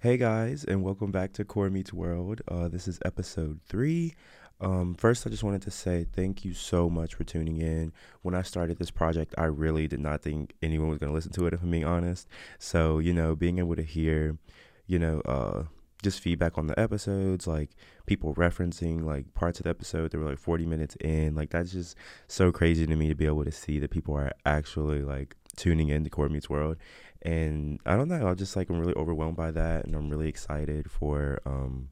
Hey guys, and welcome back to COR Meets World. Uh, this is episode three. Um, first, I just wanted to say thank you so much for tuning in. When I started this project, I really did not think anyone was going to listen to it, if I'm being honest. So, you know, being able to hear, you know, uh, just feedback on the episodes, like people referencing like parts of the episode that were like 40 minutes in, like that's just so crazy to me to be able to see that people are actually like tuning in to COR Meets World. And I don't know, I just like I'm really overwhelmed by that, and I'm really excited for um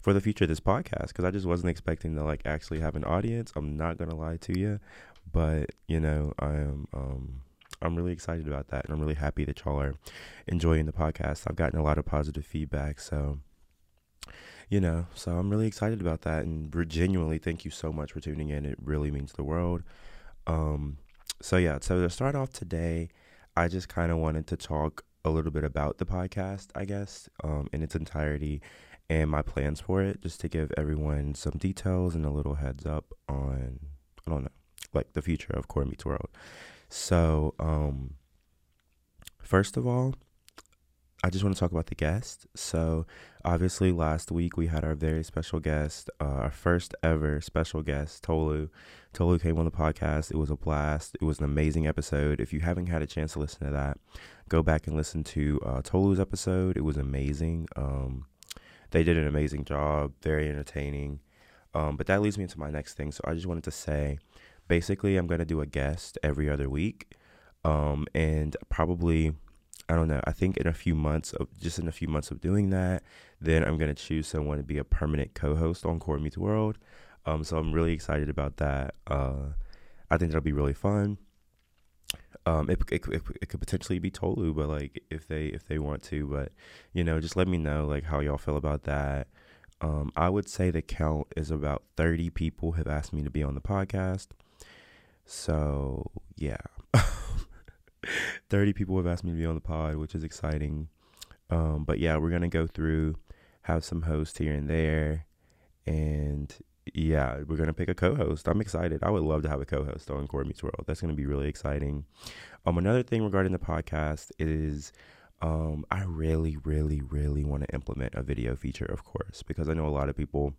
for the future of this podcast because I just wasn't expecting to like actually have an audience. I'm not gonna lie to you, but you know I am um I'm really excited about that, and I'm really happy that y'all are enjoying the podcast. I've gotten a lot of positive feedback, so you know, so I'm really excited about that, and genuinely thank you so much for tuning in. It really means the world. Um, so yeah, so to start off today, I just kind of wanted to talk a little bit about the podcast, I guess, um, in its entirety and my plans for it, just to give everyone some details and a little heads up on, I don't know, like the future of COR Meets World. So, um, first of all, I just want to talk about the guest. So, obviously, last week we had our very special guest, uh, our first ever special guest, Tolu. Tolu came on the podcast. It was a blast. It was an amazing episode. If you haven't had a chance to listen to that, go back and listen to uh, Tolu's episode. It was amazing. Um, they did an amazing job, very entertaining. Um, but that leads me into my next thing. So, I just wanted to say basically, I'm going to do a guest every other week. Um, and probably I don't know. I think in a few months of just in a few months of doing that, then I'm gonna choose someone to be a permanent co-host on COR Meets World. Um, so I'm really excited about that. Uh, I think that'll be really fun. Um, it, it, it, it could potentially be Tolu, but like if they if they want to, but you know, just let me know like how y'all feel about that. Um, I would say the count is about 30 people have asked me to be on the podcast. So yeah. 30 people have asked me to be on the pod, which is exciting. Um, but yeah, we're to go through, have some hosts here and there. And yeah, we're to pick a co host. I'm excited. I would love to have a co host on COR Meets World. That's to be really exciting. Um, another thing regarding the podcast is um, I really, really, really want to implement a video feature, of course, because I know a lot of people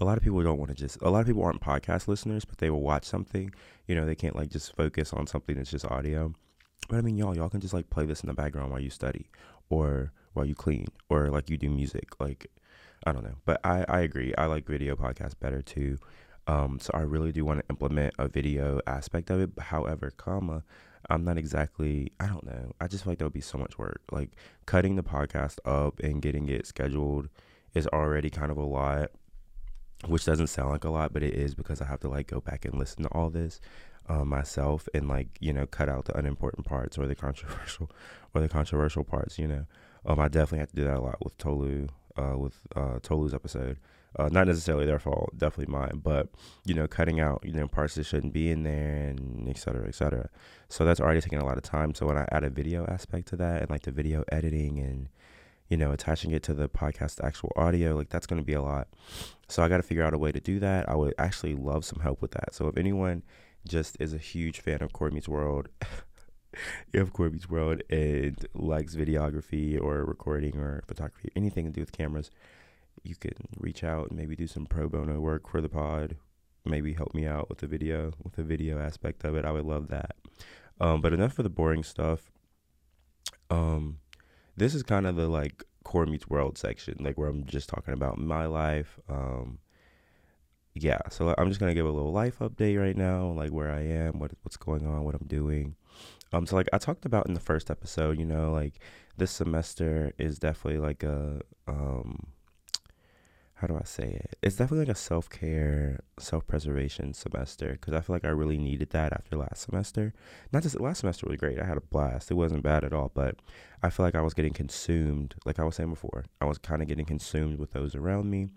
a lot of people don't want to just a lot of people aren't podcast listeners but they will watch something you know they can't like just focus on something that's just audio. But i mean y'all y'all can just like play this in the background while you study or while you clean or like you do music like i don't know. But i i agree. I like video podcasts better too. Um so i really do want to implement a video aspect of it. However comma i'm not exactly i don't know. I just feel like there would be so much work. Like cutting the podcast up and getting it scheduled is already kind of a lot which doesn't sound like a lot, but it is because I have to like go back and listen to all this um, myself and like you know cut out the unimportant parts or the controversial or the controversial parts. You know, um, I definitely have to do that a lot with Tolu, uh, with uh, Tolu's episode. Uh, not necessarily their fault, definitely mine, but you know, cutting out you know parts that shouldn't be in there and et cetera, et cetera. So that's already taking a lot of time. So when I add a video aspect to that and like the video editing and you know, attaching it to the podcast actual audio, like that's going to be a lot. So I got to figure out a way to do that. I would actually love some help with that. So if anyone just is a huge fan of Corby's World, if Corby's World and likes videography or recording or photography, anything to do with cameras, you can reach out and maybe do some pro bono work for the pod. Maybe help me out with the video, with the video aspect of it. I would love that. Um, but enough for the boring stuff. Um, this is kind of the like COR meets world section, like where I'm just talking about my life. Um, yeah, so I'm just gonna give a little life update right now, like where I am, what what's going on, what I'm doing. Um, so like I talked about in the first episode, you know, like this semester is definitely like a um how do I say it? It's definitely like a self care, self preservation semester because I feel like I really needed that after last semester. Not just last semester was great. I had a blast. It wasn't bad at all, but I feel like I was getting consumed, like I was saying before. I was kind of getting consumed with those around me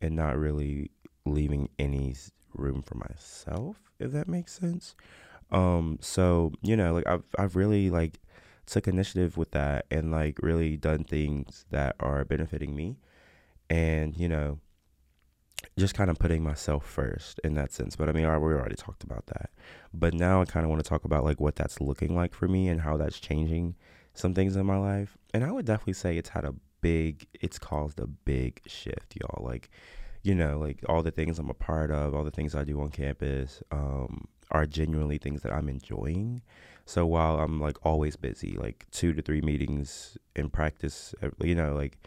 and not really leaving any room for myself, if that makes sense. Um, so, you know, like I've I've really like took initiative with that and like really done things that are benefiting me and you know just kind of putting myself first in that sense but i mean we already talked about that but now i kind of want to talk about like what that's looking like for me and how that's changing some things in my life, and I would definitely say it's had a big, it's caused a big shift, y'all. Like, you know, like all the things I'm a part of, all the things I do on campus, um, are genuinely things that I'm enjoying. So while I'm like always busy, like two to three meetings in practice, you know, like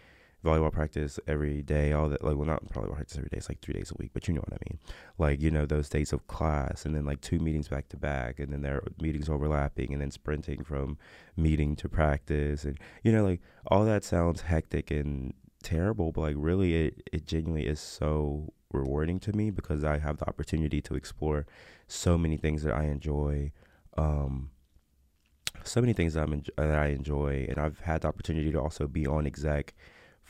volleyball practice every day, all that, like, well, not volleyball practice every day, it's like three days a week, but you know what I mean. Like, you know, those days of class and then like two meetings back to back, and then their meetings overlapping, and then sprinting from meeting to practice. And, you know, like, all that sounds hectic and terrible, but like, really, it, it genuinely is so rewarding to me because I have the opportunity to explore so many things that I enjoy. Um, so many things that, I'm en- that I enjoy, and I've had the opportunity to also be on exec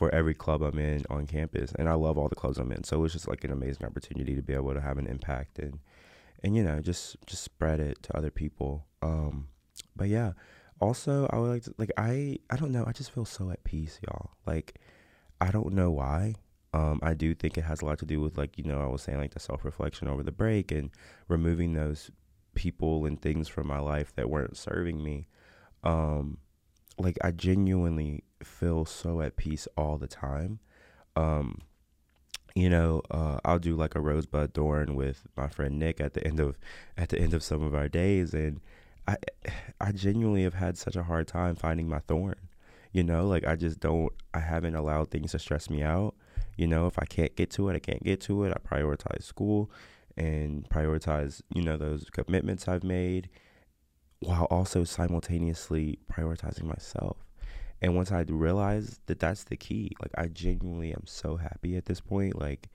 for every club I'm in on campus, and I love all the clubs I'm in. So it's just like an amazing opportunity to be able to have an impact and and you know just just spread it to other people. Um, but yeah, also I would like to like I I don't know I just feel so at peace, y'all. Like I don't know why. Um, I do think it has a lot to do with like you know I was saying like the self reflection over the break and removing those people and things from my life that weren't serving me. Um, like I genuinely feel so at peace all the time. Um, you know, uh, I'll do like a rosebud thorn with my friend Nick at the end of at the end of some of our days, and I I genuinely have had such a hard time finding my thorn. You know, like I just don't. I haven't allowed things to stress me out. You know, if I can't get to it, I can't get to it. I prioritize school and prioritize, you know, those commitments I've made while also simultaneously prioritizing myself. And once I realized that that's the key, like I genuinely am so happy at this point. Like,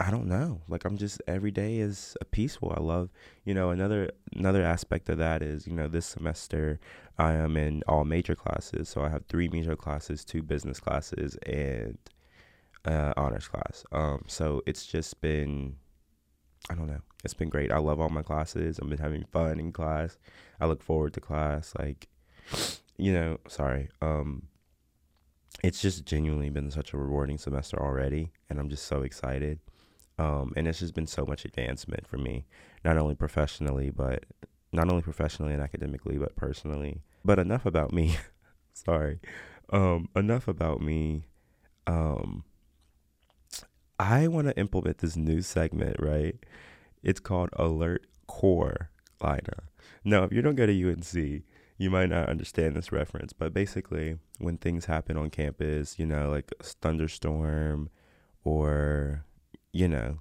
I don't know. Like I'm just every day is a peaceful. I love, you know, another another aspect of that is, you know, this semester I am in all major classes. So I have three major classes, two business classes, and uh, honors class. Um, so it's just been I don't know. It's been great. I love all my classes. I've been having fun in class. I look forward to class. Like, you know, sorry. Um, it's just genuinely been such a rewarding semester already, and I'm just so excited. Um, and it's just been so much advancement for me, not only professionally, but not only professionally and academically, but personally. But enough about me. sorry. Um, enough about me. Um, I want to implement this new segment, right? It's called Alert Core Lina. Now, if you don't go to UNC, you might not understand this reference, but basically, when things happen on campus, you know, like a thunderstorm or, you know,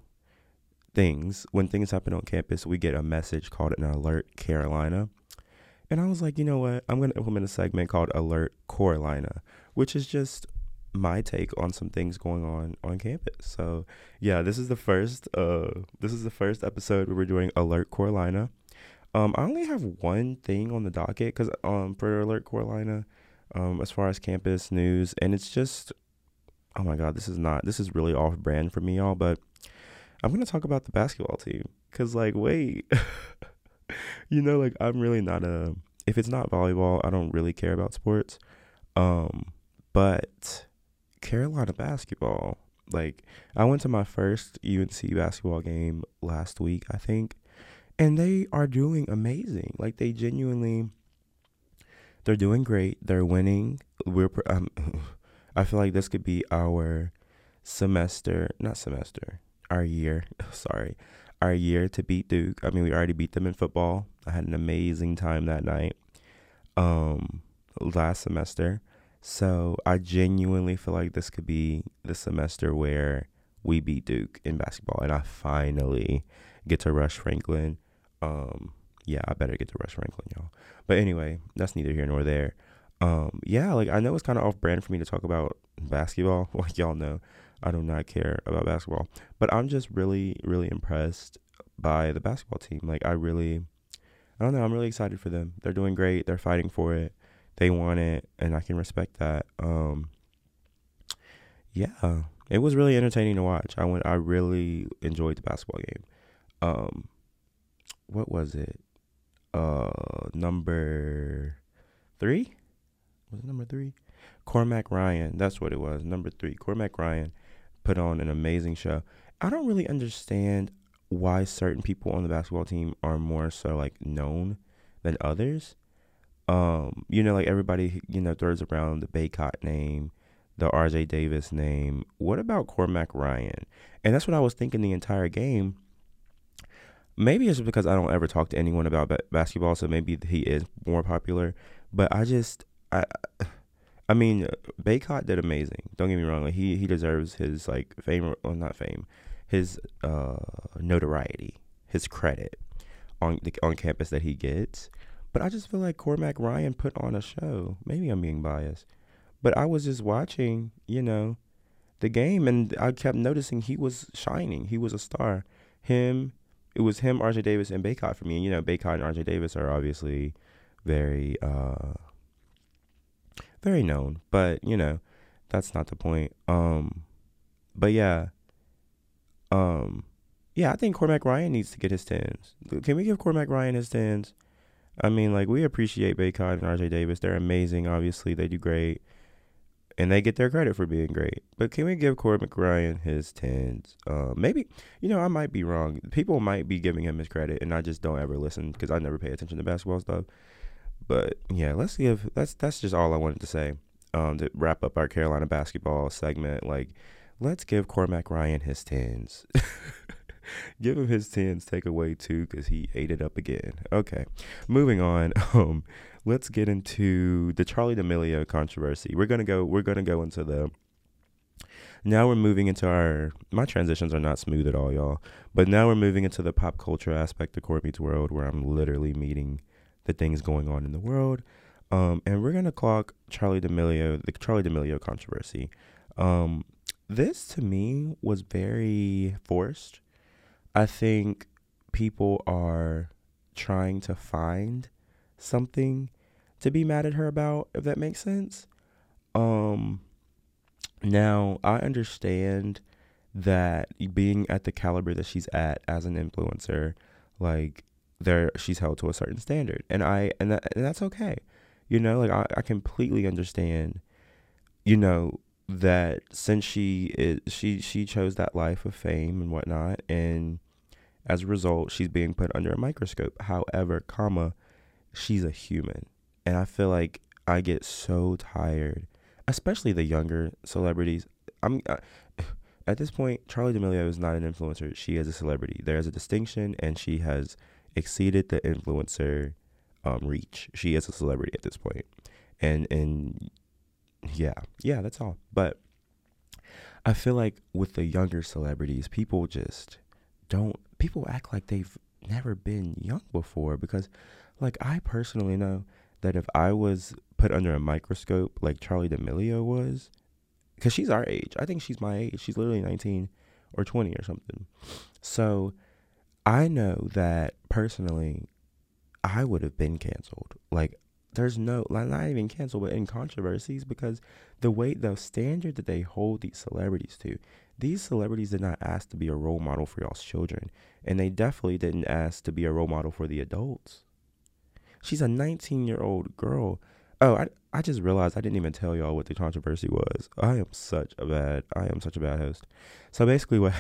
things, when things happen on campus, we get a message called an Alert Carolina. And I was like, you know what? I'm going to implement a segment called Alert Corelina, which is just my take on some things going on on campus. So yeah, this is the first uh this is the first episode where we're doing Alert Corelina. Um, I only have one thing on the docket because um for Alert Corelina, um as far as campus news, and it's just oh my god, this is not this is really off brand for me, y'all. But I'm gonna talk about the basketball team because like wait, you know like I'm really not a if it's not volleyball, I don't really care about sports. Um, but Carolina basketball. Like I went to my first UNC basketball game last week, I think, and they are doing amazing. Like they genuinely they're doing great. They're winning. We're um, I feel like this could be our semester, not semester, our year. Sorry. Our year to beat Duke. I mean, we already beat them in football. I had an amazing time that night. Um last semester. So I genuinely feel like this could be the semester where we beat Duke in basketball, and I finally get to rush Franklin. Um, yeah, I better get to rush Franklin, y'all. But anyway, that's neither here nor there. Um, yeah, like I know it's kind of off brand for me to talk about basketball. Like y'all know, I do not care about basketball, but I'm just really, really impressed by the basketball team. Like I really, I don't know, I'm really excited for them. They're doing great. They're fighting for it they want it, and I can respect that. Um, yeah, it was really entertaining to watch. I went. I really enjoyed the basketball game. Um, what was it? Uh, number three. Was it number three? Cormac Ryan. That's what it was. Number three. Cormac Ryan put on an amazing show. I don't really understand why certain people on the basketball team are more so like known than others. Um, you know, like everybody, you know, throws around the Bacot name, the RJ Davis name. What about Cormac Ryan? And that's what I was thinking the entire game. Maybe it's because I don't ever talk to anyone about ba- basketball, so maybe he is more popular. But I just, I, I mean, Bacot did amazing. Don't get me wrong; like he he deserves his like fame, or not fame, his uh notoriety, his credit on the on campus that he gets. But I just feel like Cormac Ryan put on a show. Maybe I'm being biased, but I was just watching, you know, the game, and I kept noticing he was shining. He was a star. Him, it was him, RJ Davis, and Bacot for me. And you know, Bacot and RJ Davis are obviously very, uh, very known. But you know, that's not the point. Um, but yeah, um, yeah, I think Cormac Ryan needs to get his tens. Can we give Cormac Ryan his tens? I mean, like we appreciate Bacot and RJ Davis. They're amazing. Obviously, they do great, and they get their credit for being great. But can we give Cormac Ryan his tens? Uh, maybe you know I might be wrong. People might be giving him his credit, and I just don't ever listen because I never pay attention to basketball stuff. But yeah, let's give that's that's just all I wanted to say. Um, to wrap up our Carolina basketball segment, like let's give Cormac Ryan his tens. give him his tens, take away two because he ate it up again. Okay, moving on. Um, let's get into the Charli D'Amelio controversy. We're gonna go. We're gonna go into the. Now we're moving into our. My transitions are not smooth at all, y'all. But now we're moving into the pop culture aspect of Meets World, where I'm literally meeting the things going on in the world. Um, and we're gonna clock Charli D'Amelio, the Charli D'Amelio controversy. Um, this to me was very forced. I think people are trying to find something to be mad at her about, if that makes sense. Um now I understand that being at the caliber that she's at as an influencer, like there she's held to a certain standard. And I and that and that's okay. You know, like I, I completely understand, you know, that since she is she she chose that life of fame and whatnot and as a result she's being put under a microscope. However comma she's a human. And i feel like i get so tired especially the younger celebrities. I'm I, at this point Charli D'Amelio is not an influencer. She is a celebrity. There's a distinction and she has exceeded the influencer um, reach. She is a celebrity at this point. And and yeah, yeah, that's all. But I feel like with the younger celebrities, people just don't, people act like they've never been young before because, like, I personally know that if I was put under a microscope like Charli D'Amelio was, because she's our age, I think she's my age, she's literally 19 or 20 or something. So I know that personally, I would have been canceled. Like, there's no like not even canceled, but in controversies because the way the standard that they hold these celebrities to these celebrities did not ask to be a role model for y'all's children and they definitely didn't ask to be a role model for the adults. She's a 19 year old girl. Oh I, I just realized i didn't even tell y'all what the controversy was. I am such a bad i am such a bad host. So basically what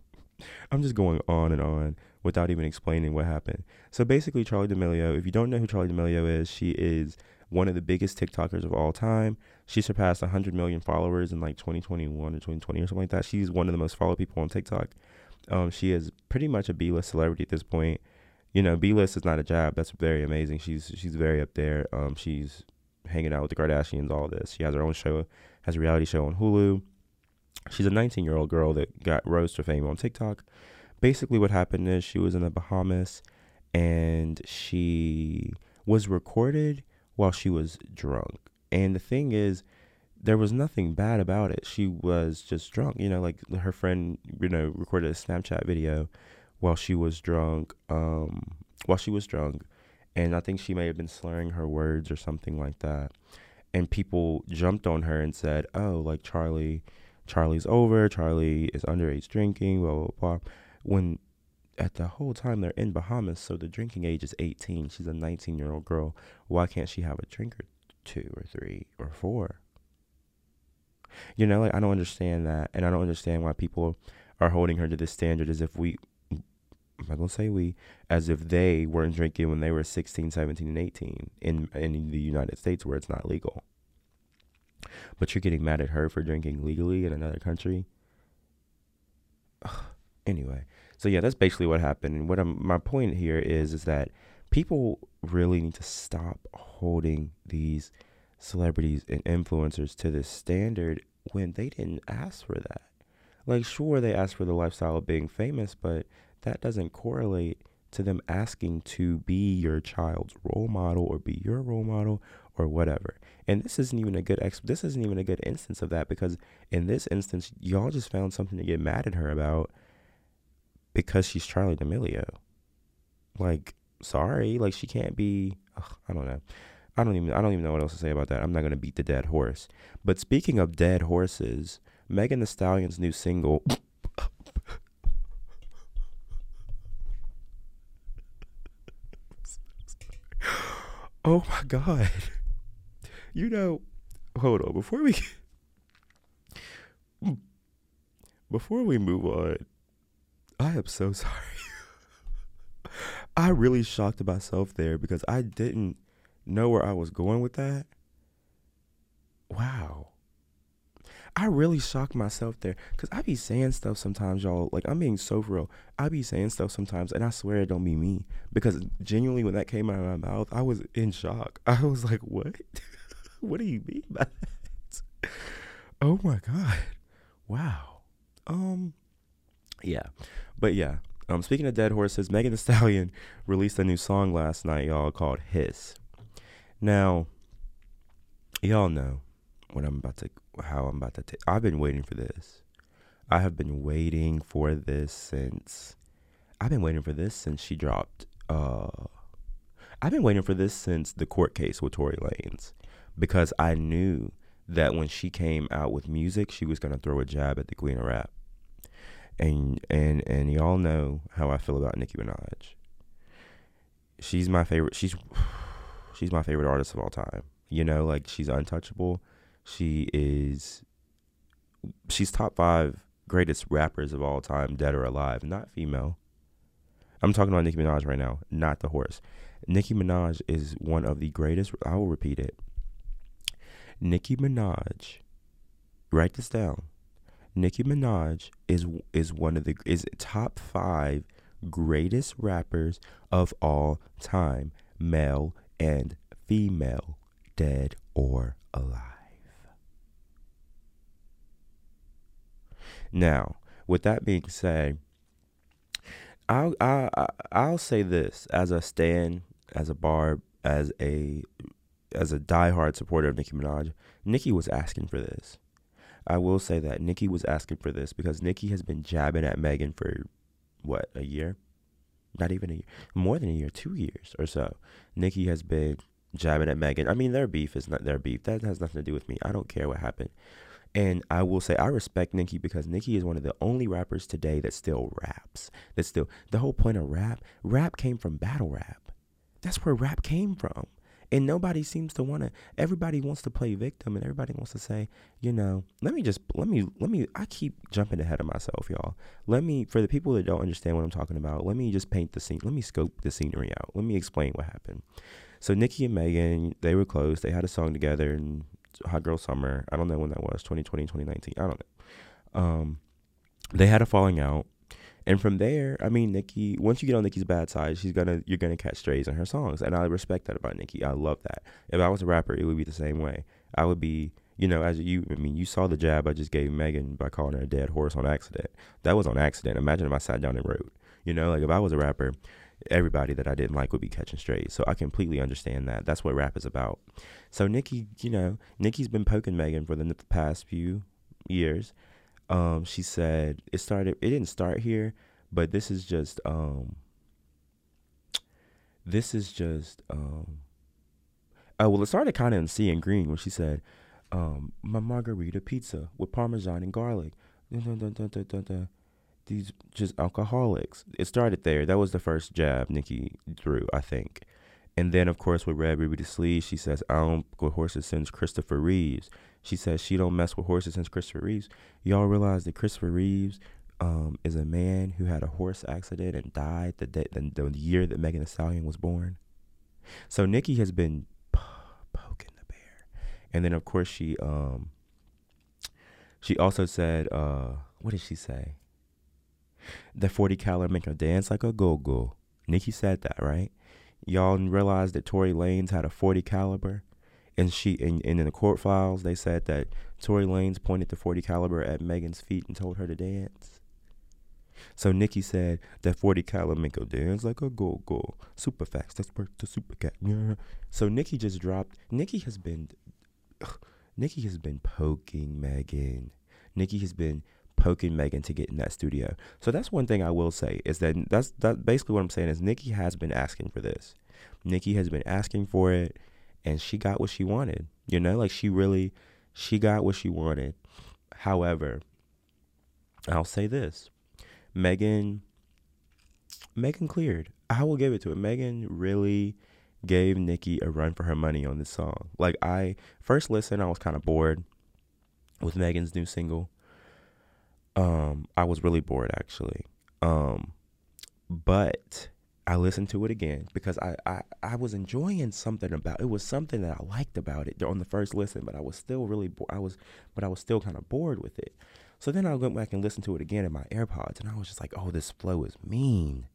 i'm just going on and on without even explaining what happened. So basically, Charli D'Amelio, if you don't know who Charli D'Amelio is, she is one of the biggest TikTokers of all time. She surpassed 100 million followers in like 2021 or 2020 or something like that. She's one of the most followed people on TikTok. Um, she is pretty much a B-list celebrity at this point. You know, B-list is not a job. That's very amazing. She's she's very up there. Um, she's hanging out with the Kardashians, all this. She has her own show, has a reality show on Hulu. She's a 19 year old girl that got rose to fame on TikTok basically what happened is she was in the Bahamas and she was recorded while she was drunk. And the thing is, there was nothing bad about it. She was just drunk. You know, like her friend, you know, recorded a Snapchat video while she was drunk. Um, while she was drunk, and I think she may have been slurring her words or something like that. And people jumped on her and said, "Oh, like Charli, Charli's over. Charli is underage drinking." Blah blah blah when at the whole time they're in Bahamas, so the drinking age is 18. She's a 19 year old girl. Why can't she have a drink or two or three or four? You know, like I don't understand that, and I don't understand why people are holding her to this standard as if we I'm not gonna say we, as if they weren't drinking when they were 16, 17, and 18 in in the United States where it's not legal. But you're getting mad at her for drinking legally in another country. anyway, so yeah, that's basically what happened. And what I'm, my point here is is that people really need to stop holding these celebrities and influencers to this standard when they didn't ask for that. Like, sure, they asked for the lifestyle of being famous, but that doesn't correlate to them asking to be your child's role model or be your role model or whatever. And this isn't even a good ex- this isn't even a good instance of that because in this instance, y'all just found something to get mad at her about because she's Charli D'Amelio. Like, sorry, like she can't be. Ugh, I don't know. I don't even. I don't even know what else to say about that. I'm not gonna beat the dead horse. But speaking of dead horses, Megan Thee Stallion's new single. oh my god. You know, hold on before we before we move on. I am so sorry. I really shocked myself there because I didn't know where I was going with that. Wow. I really shocked myself there because I be saying stuff sometimes, y'all. Like, I'm being so real. I be saying stuff sometimes, and I swear it don't be me because genuinely, when that came out of my mouth, I was in shock. I was like, what? what do you mean by that? Oh my God. Wow. Um, yeah. But yeah, um, speaking of dead horses, Megan Thee Stallion released a new song last night, y'all, called Hiss. Now, y'all know what I'm about to, how I'm about to take. I've been waiting for this. I have been waiting for this since, I've been waiting for this since she dropped, uh, I've been waiting for this since the court case with Tory Lanez because I knew that when she came out with music, she was going to throw a jab at the queen of rap and and and y'all know how I feel about Nicki Minaj. She's my favorite. She's she's my favorite artist of all time. You know, like she's untouchable. She is. She's top five greatest rappers of all time, dead or alive, not female. I'm talking about Nicki Minaj right now, not the horse. Nicki Minaj is one of the greatest. I will repeat it. Nicki Minaj, write this down. Nicki Minaj is is one of the is top five greatest rappers of all time, male and female, dead or alive. Now, with that being said, I'll I, I'll say this as a stand, as a barb, as a as a diehard supporter of Nicki Minaj. Nicki was asking for this. I will say that Nicki was asking for this because Nicki has been jabbing at Megan for what a year, not even a year, more than a year, two years or so. Nicki has been jabbing at Megan. I mean, their beef is not their beef. That has nothing to do with me. I don't care what happened. And I will say I respect Nicki because Nicki is one of the only rappers today that still raps. That still the whole point of rap, rap came from battle rap. That's where rap came from. And nobody seems to want to, everybody wants to play victim and everybody wants to say, you know, let me just, let me, let me, I keep jumping ahead of myself, y'all. Let me, for the people that don't understand what I'm talking about, let me just paint the scene, let me scope the scenery out. Let me explain what happened. So Nicki and Megan, they were close. They had a song together in Hot Girl Summer. I don't know when that was, 2020, 2019. I don't know. Um, they had a falling out. And from there, I mean, Nicki. Once you get on Nicki's bad side, she's gonna you're gonna catch strays in her songs, and I respect that about Nicki. I love that. If I was a rapper, it would be the same way. I would be, you know, as you. I mean, you saw the jab I just gave Megan by calling her a dead horse on accident. That was on accident. Imagine if I sat down and wrote. You know, like if I was a rapper, everybody that I didn't like would be catching strays. So I completely understand that. That's what rap is about. So Nicki, you know, Nicki's been poking Megan for the past few years um, she said it started. It didn't start here, but this is just. Um, this is just. Um, oh well, it started kind of in Seeing Green when she said, um, "My margarita pizza with parmesan and garlic." Dun, dun, dun, These just alcoholics. It started there. That was the first jab Nicki threw, I think. And then, of course, with Red Ruby Da Sleeze, she says, I don't go horses since Christopher Reeves. She says she don't mess with horses since Christopher Reeves. Y'all realize that Christopher Reeves um, is a man who had a horse accident and died the, day, the, the year that Megan Thee Stallion was born. So Nicki has been p- poking the bear, and then of course she um she also said uh what did she say? The forty caliber make her dance like a go go. Nicki said that right. Y'all realize that Tory Lanez had a forty caliber, and she and, and in the court files they said that Tory Lanez pointed the forty caliber at Megan's feet and told her to dance. So Nicki said that 40 caliber make her dance like a go go. Super fast, that's work the super cat. Yeah. So Nicki just dropped. Nicki has been, ugh, Nicki has been poking Megan. Nicki has been poking Megan to get in that studio. So that's one thing I will say is that that's that basically what I'm saying is Nicki has been asking for this. Nicki has been asking for it and she got what she wanted. You know, like she really she got what she wanted. However, I'll say this. Megan Megan cleared. I will give it to her. Megan really gave Nicki a run for her money on this song. Like I first listened, I was kind of bored with Megan's new single. Um, I was really bored actually. Um, but I listened to it again because I, I, I was enjoying something about it was something that I liked about it on the first listen, but I was still really bo- I was but I was still kind of bored with it. So then I went back and listened to it again in my AirPods, and I was just like, oh, this flow is mean.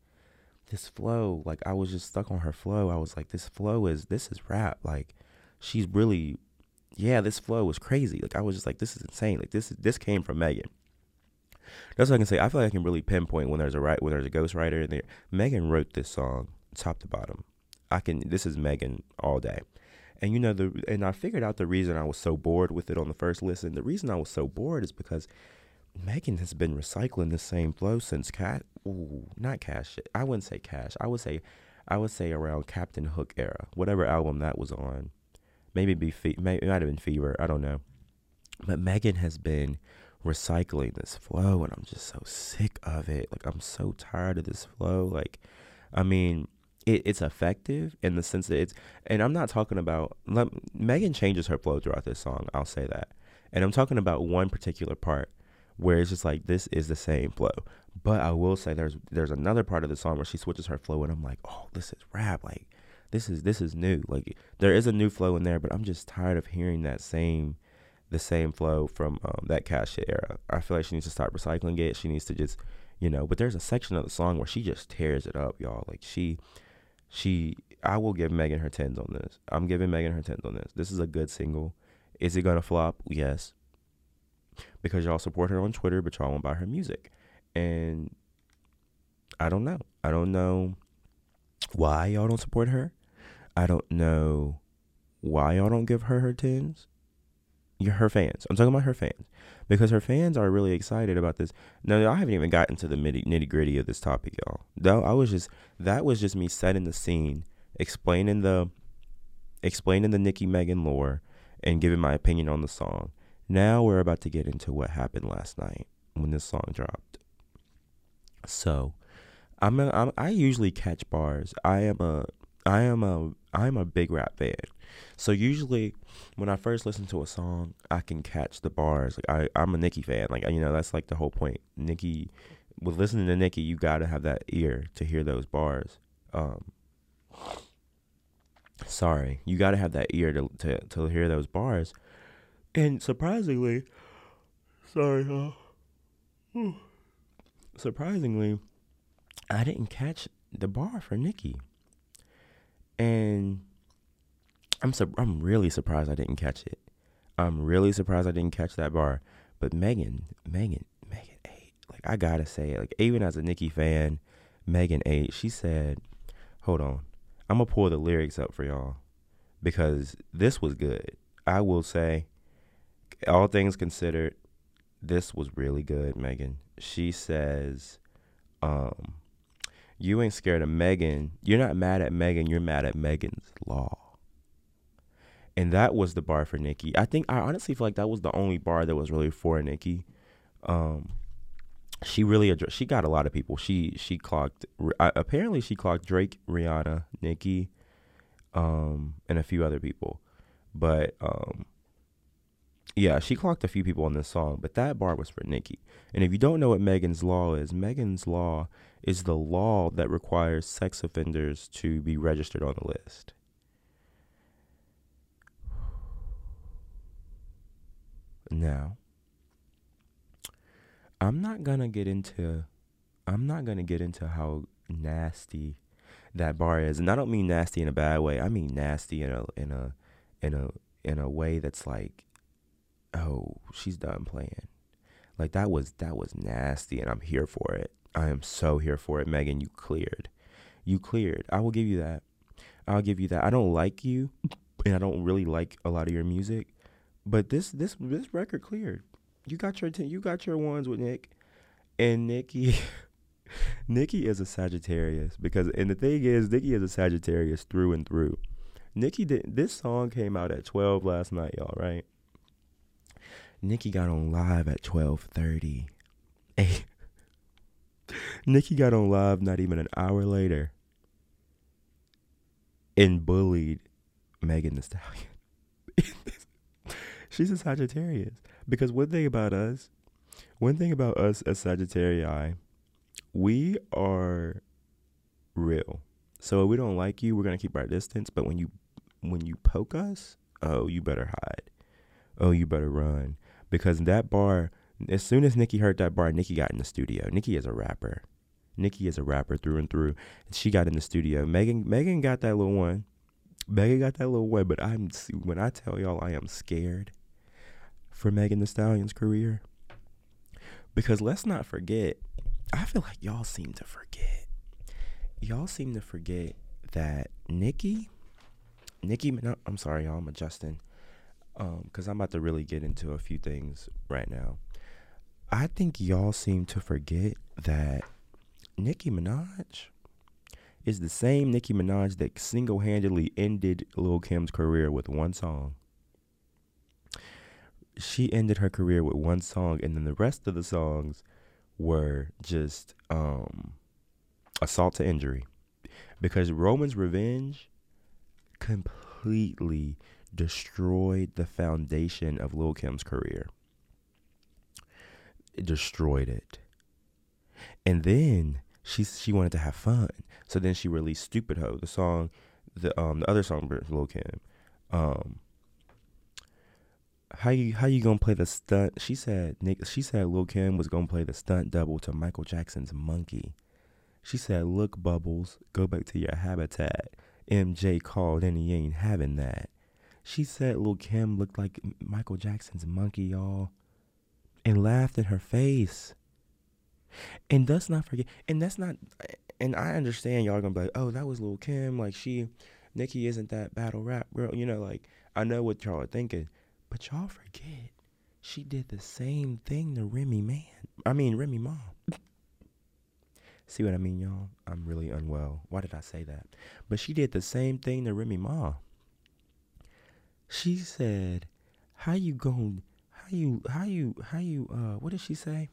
This flow, like I was just stuck on her flow. I was like, this flow is this is rap. Like she's really, yeah, this flow was crazy. Like I was just like, this is insane. Like this this came from Megan. That's what I can say. I feel like I can really pinpoint when there's a right when there's a ghostwriter in there. Megan wrote this song top to bottom. I can. This is Megan all day. And you know the and I figured out the reason I was so bored with it on the first listen. The reason I was so bored is because Megan has been recycling the same flow since cat ooh, not cash I wouldn't say cash. I would say I would say around Captain Hook era. Whatever album that was on. Maybe be fe- maybe it might have been Fever, I don't know. But Megan has been recycling this flow and I'm just so sick of it. Like I'm so tired of this flow. Like I mean, it, it's effective in the sense that it's and i'm not talking about let, megan changes her flow throughout this song i'll say that and i'm talking about one particular part where it's just like this is the same flow but i will say there's there's another part of the song where she switches her flow and i'm like oh this is rap like this is this is new like there is a new flow in there but i'm just tired of hearing that same the same flow from um, that cash era i feel like she needs to start recycling it she needs to just you know but there's a section of the song where she just tears it up y'all like she she I will give Megan her tens on this. I'm giving Megan her tens on this. This is a good single. Is it gonna flop? Yes. Because y'all support her on Twitter, but y'all won't buy her music. And I don't know. I don't know why y'all don't support her. I don't know why y'all don't give her her tens. Her fans. I'm talking about her fans because her fans are really excited about this. No, I haven't even gotten to the nitty gritty of this topic, y'all. Though I was just that was just me setting the scene, explaining the explaining the Nicki Megan lore, and giving my opinion on the song. Now we're about to get into what happened last night when this song dropped. So, I'm, a, I'm I usually catch bars. I am a I am a I'm a big rap fan. So usually when I first listen to a song, I can catch the bars. Like I, I'm a Nicki fan. Like you know, that's like the whole point. Nicki with listening to Nicki, you gotta have that ear to hear those bars. Um sorry. You gotta have that ear to to, to hear those bars. And surprisingly sorry, surprisingly, I didn't catch the bar for Nicki. And I'm su- I'm really surprised I didn't catch it. I'm really surprised I didn't catch that bar. But Megan, Megan, Megan ate. Like I gotta say it. Like even as a Nicki fan, Megan ate. She said, "Hold on, I'm gonna pull the lyrics up for y'all because this was good. I will say, all things considered, this was really good, Megan. She says, um, you ain't scared of Megan. You're not mad at Megan. You're mad at Megan's law. And that was the bar for Nicki. I think I honestly feel like that was the only bar that was really for Nicki. Um, she really addressed, she got a lot of people. She she clocked uh, apparently she clocked Drake, Rihanna, Nicki, um, and a few other people. But um, yeah, she clocked a few people on this song, but that bar was for Nicki. And if you don't know what Megan's Law is, Megan's Law is the law that requires sex offenders to be registered on the list. Now, I'm not gonna get into I'm not gonna get into how nasty that bar is. And I don't mean nasty in a bad way. I mean nasty in a in a in a in a way that's like oh, she's done playing. Like that was that was nasty and I'm here for it. I am so here for it, Megan. You cleared. You cleared. I will give you that. I'll give you that. I don't like you and I don't really like a lot of your music, but this this this record cleared. You got your t- you got your ones with Nick and Nicki Nicki is a Sagittarius because and the thing is Nicki is a Sagittarius through and through. Nicki did this song came out at 12 last night, y'all, right? Nicki got on live at 12:30. Hey. Nicki got on live not even an hour later and bullied Megan Thee Stallion. She's a Sagittarius. Because one thing about us, one thing about us as Sagittarii, we are real. So if we don't like you, we're gonna keep our distance. But when you when you poke us, oh, you better hide. Oh, you better run because that bar. As soon as Nicki heard that bar, Nicki got in the studio. Nicki is a rapper. Nicki is a rapper through and through. She got in the studio. Megan Megan got that little one. Megan got that little one. But I'm when I tell y'all I am scared for Megan Thee Stallion's career because let's not forget. I feel like y'all seem to forget. Y'all seem to forget that Nicki Nicki No, I'm sorry, y'all. I'm adjusting because um, I'm about to really get into a few things right now. I think y'all seem to forget that Nicki Minaj is the same Nicki Minaj that single handedly ended Lil Kim's career with one song. She ended her career with one song, and then the rest of the songs were just um, assault to injury. Because Roman's Revenge completely destroyed the foundation of Lil Kim's career. It destroyed it. And then she she wanted to have fun. So then she released Stupid Ho, the song the um the other song for Lil Kim. Um how you how you gonna play the stunt? She said Nick she said Lil Kim was gonna play the stunt double to Michael Jackson's Monkey. She said, Look, Bubbles, go back to your habitat. MJ called and he ain't having that. She said Lil Kim looked like Michael Jackson's monkey, y'all, and laughed in her face. And let's not forget, and that's not, and I understand y'all gonna be like, oh, that was Lil Kim, like she, Nicki isn't that battle rap girl, you know, like I know what y'all are thinking, but y'all forget she did the same thing to Remy Man. I mean Remy Ma. See what I mean, y'all? I'm really unwell. Why did I say that? But she did the same thing to Remy Ma. She said, "How you going? How you? How you? How you? Uh, what did she say?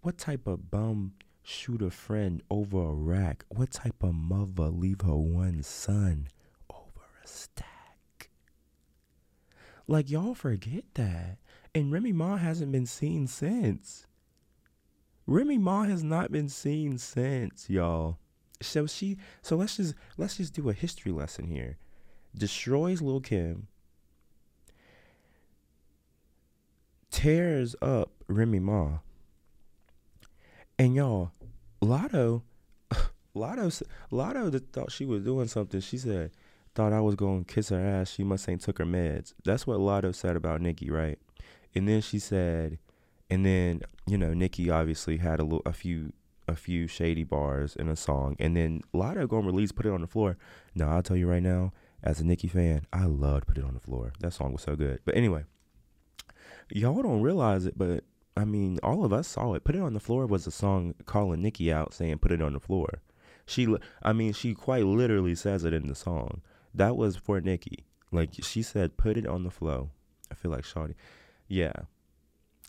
What type of bum shoot a friend over a rack? What type of mother leave her one son over a stack? Like y'all forget that, and Remy Ma hasn't been seen since. Remy Ma has not been seen since, y'all. So she, so let's just let's just do a history lesson here destroys Lil Kim, tears up Remy Ma, and y'all, Latto, Latto, Latto thought she was doing something. She said, thought I was going to kiss her ass. She must ain't took her meds. That's what Latto said about Nicki, right? And then she said, and then you know Nicki obviously had a little, a few a few shady bars in a song, and then Latto gonna release, put it on the floor. Now I'll tell you right now, as a Nicki fan, I loved Put It On The Floor. That song was so good. But anyway, y'all don't realize it, but I mean, all of us saw it. Put It On The Floor was a song calling Nicki out saying, Put It On The Floor. She, I mean, she quite literally says it in the song. That was for Nicki. Like, she said, Put It On The Flow. I feel like Shawty. Yeah.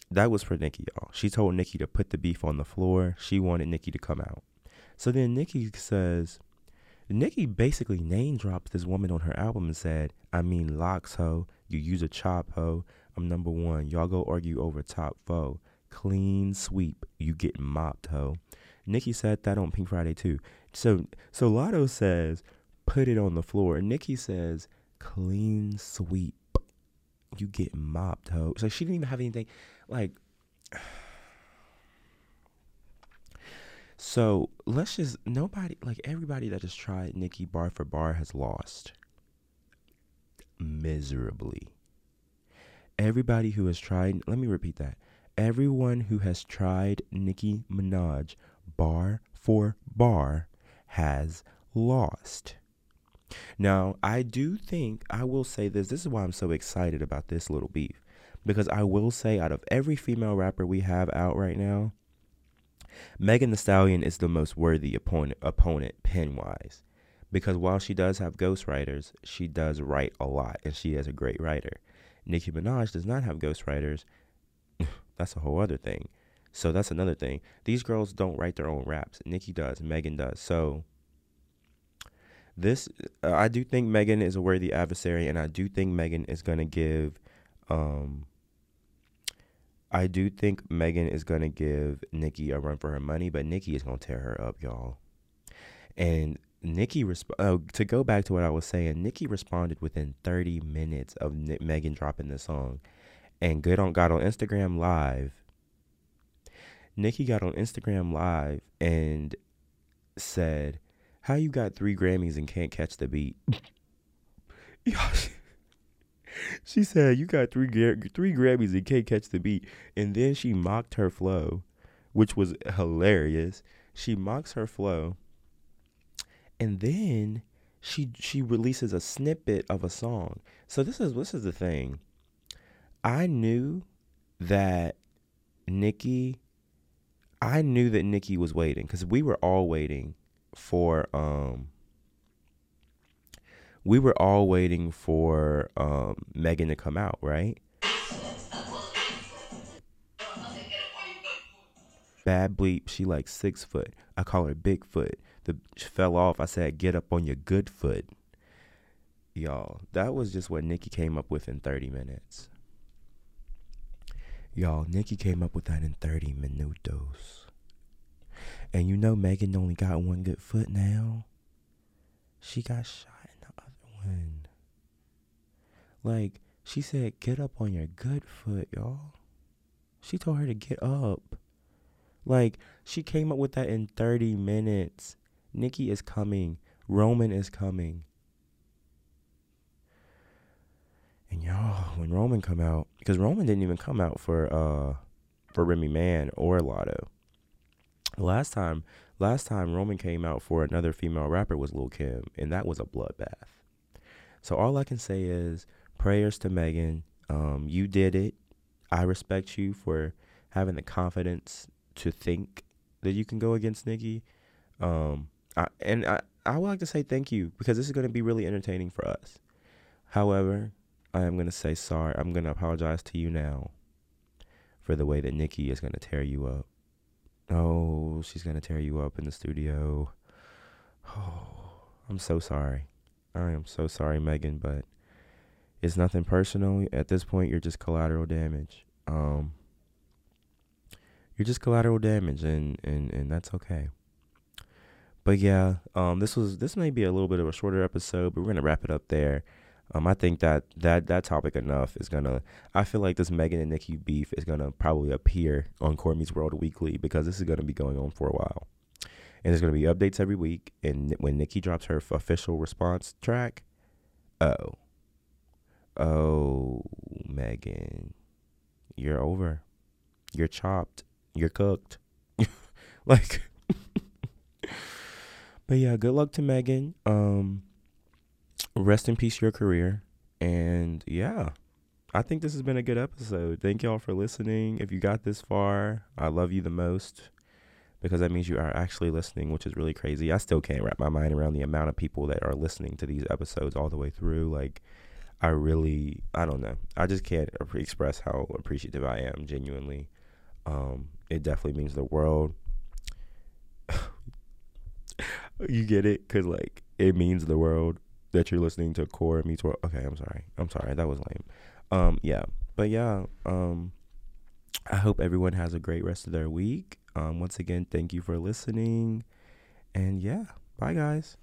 That was for Nicki, y'all. She told Nicki to put the beef on the floor. She wanted Nicki to come out. So then Nicki says, Nicki basically name dropped this woman on her album and said, I mean locks ho, you use a chop ho, I'm number one. Y'all go argue over top foe. Clean sweep. You get mopped, ho. Nicki said that on Pink Friday 2. So so Latto says, put it on the floor. Nicki says, clean sweep. You get mopped, ho. So she didn't even have anything like So let's just nobody like everybody that has tried Nicki bar for bar has lost miserably. Everybody who has tried let me repeat that. Everyone who has tried Nicki Minaj bar for bar has lost. Now, I do think I will say this. This is why I'm so excited about this little beef. Because I will say, out of every female rapper we have out right now, Megan Thee Stallion is the most worthy opponent opponent pen wise. Because while she does have ghostwriters, she does write a lot and she is a great writer. Nicki Minaj does not have ghostwriters. that's a whole other thing. So that's another thing. These girls don't write their own raps. Nicki does, Megan does. So this uh, I do think Megan is a worthy adversary and I do think Megan is going to give um I do think Megan is gonna give Nicki a run for her money, but Nicki is gonna tear her up, y'all. And Nicki resp- oh, to go back to what I was saying, Nicki responded within 30 minutes of N- Megan dropping the song, and good on God on Instagram Live. Nicki got on Instagram Live and said, "How you got three Grammys and can't catch the beat?" she said, "You got three three Grammys and can't catch the beat," and then she mocked her flow, which was hilarious. She mocks her flow, and then she she releases a snippet of a song. So this is this is the thing. I knew that Nicki. I knew that Nicki was waiting because we were all waiting for um we were all waiting for um, Megan to come out, right? Bad bleep. She like six foot. I call her Bigfoot. The fell off. I said, get up on your good foot. Y'all, that was just what Nicki came up with in 30 minutes. Y'all, Nicki came up with that in 30 minutos. And you know Megan only got one good foot now. She got shot Like, she said, get up on your good foot, y'all. She told her to get up. Like, she came up with that in 30 minutes. Nicki is coming. Roman is coming. And y'all, when Roman come out, because Roman didn't even come out for uh for Remy Ma or Latto. Last time, last time Roman came out for another female rapper was Lil Kim, and that was a bloodbath. So all I can say is prayers to Megan. Um, you did it. I respect you for having the confidence to think that you can go against Nicki. Um, I, and I, I would like to say thank you because this is going to be really entertaining for us. However, I am going to say sorry. I'm going to apologize to you now for the way that Nicki is going to tear you up. Oh, she's going to tear you up in the studio. Oh, I'm so sorry. I am so sorry, Megan, but it's nothing personal. At this point, you're just collateral damage. Um, you're just collateral damage, and and and that's okay. But yeah, um, this was this may be a little bit of a shorter episode, but we're gonna wrap it up there. Um, I think that that that topic enough is gonna. I feel like this Megan and Nicki beef is gonna probably appear on COR Meets World Weekly because this is gonna be going on for a while and there's going to be updates every week. And when Nicki drops her official response track, oh, oh, Megan, you're over. You're chopped. You're cooked. like, but yeah, good luck to Megan. Um, rest in peace your career. And yeah, I think this has been a good episode. Thank y'all for listening. If you got this far, I love you the most because that means you are actually listening, which is really crazy. I still can't wrap my mind around the amount of people that are listening to these episodes all the way through. Like, I really, I don't know. I just can't express how appreciative I am, genuinely. Um, it definitely means the world. you get it? Because, like, it means the world that you're listening to COR Meets World. Okay, I'm sorry. I'm sorry. That was lame. Um, yeah. but yeah, um, I hope everyone has a great rest of their week. Um, once again, thank you for listening. And yeah, bye, guys.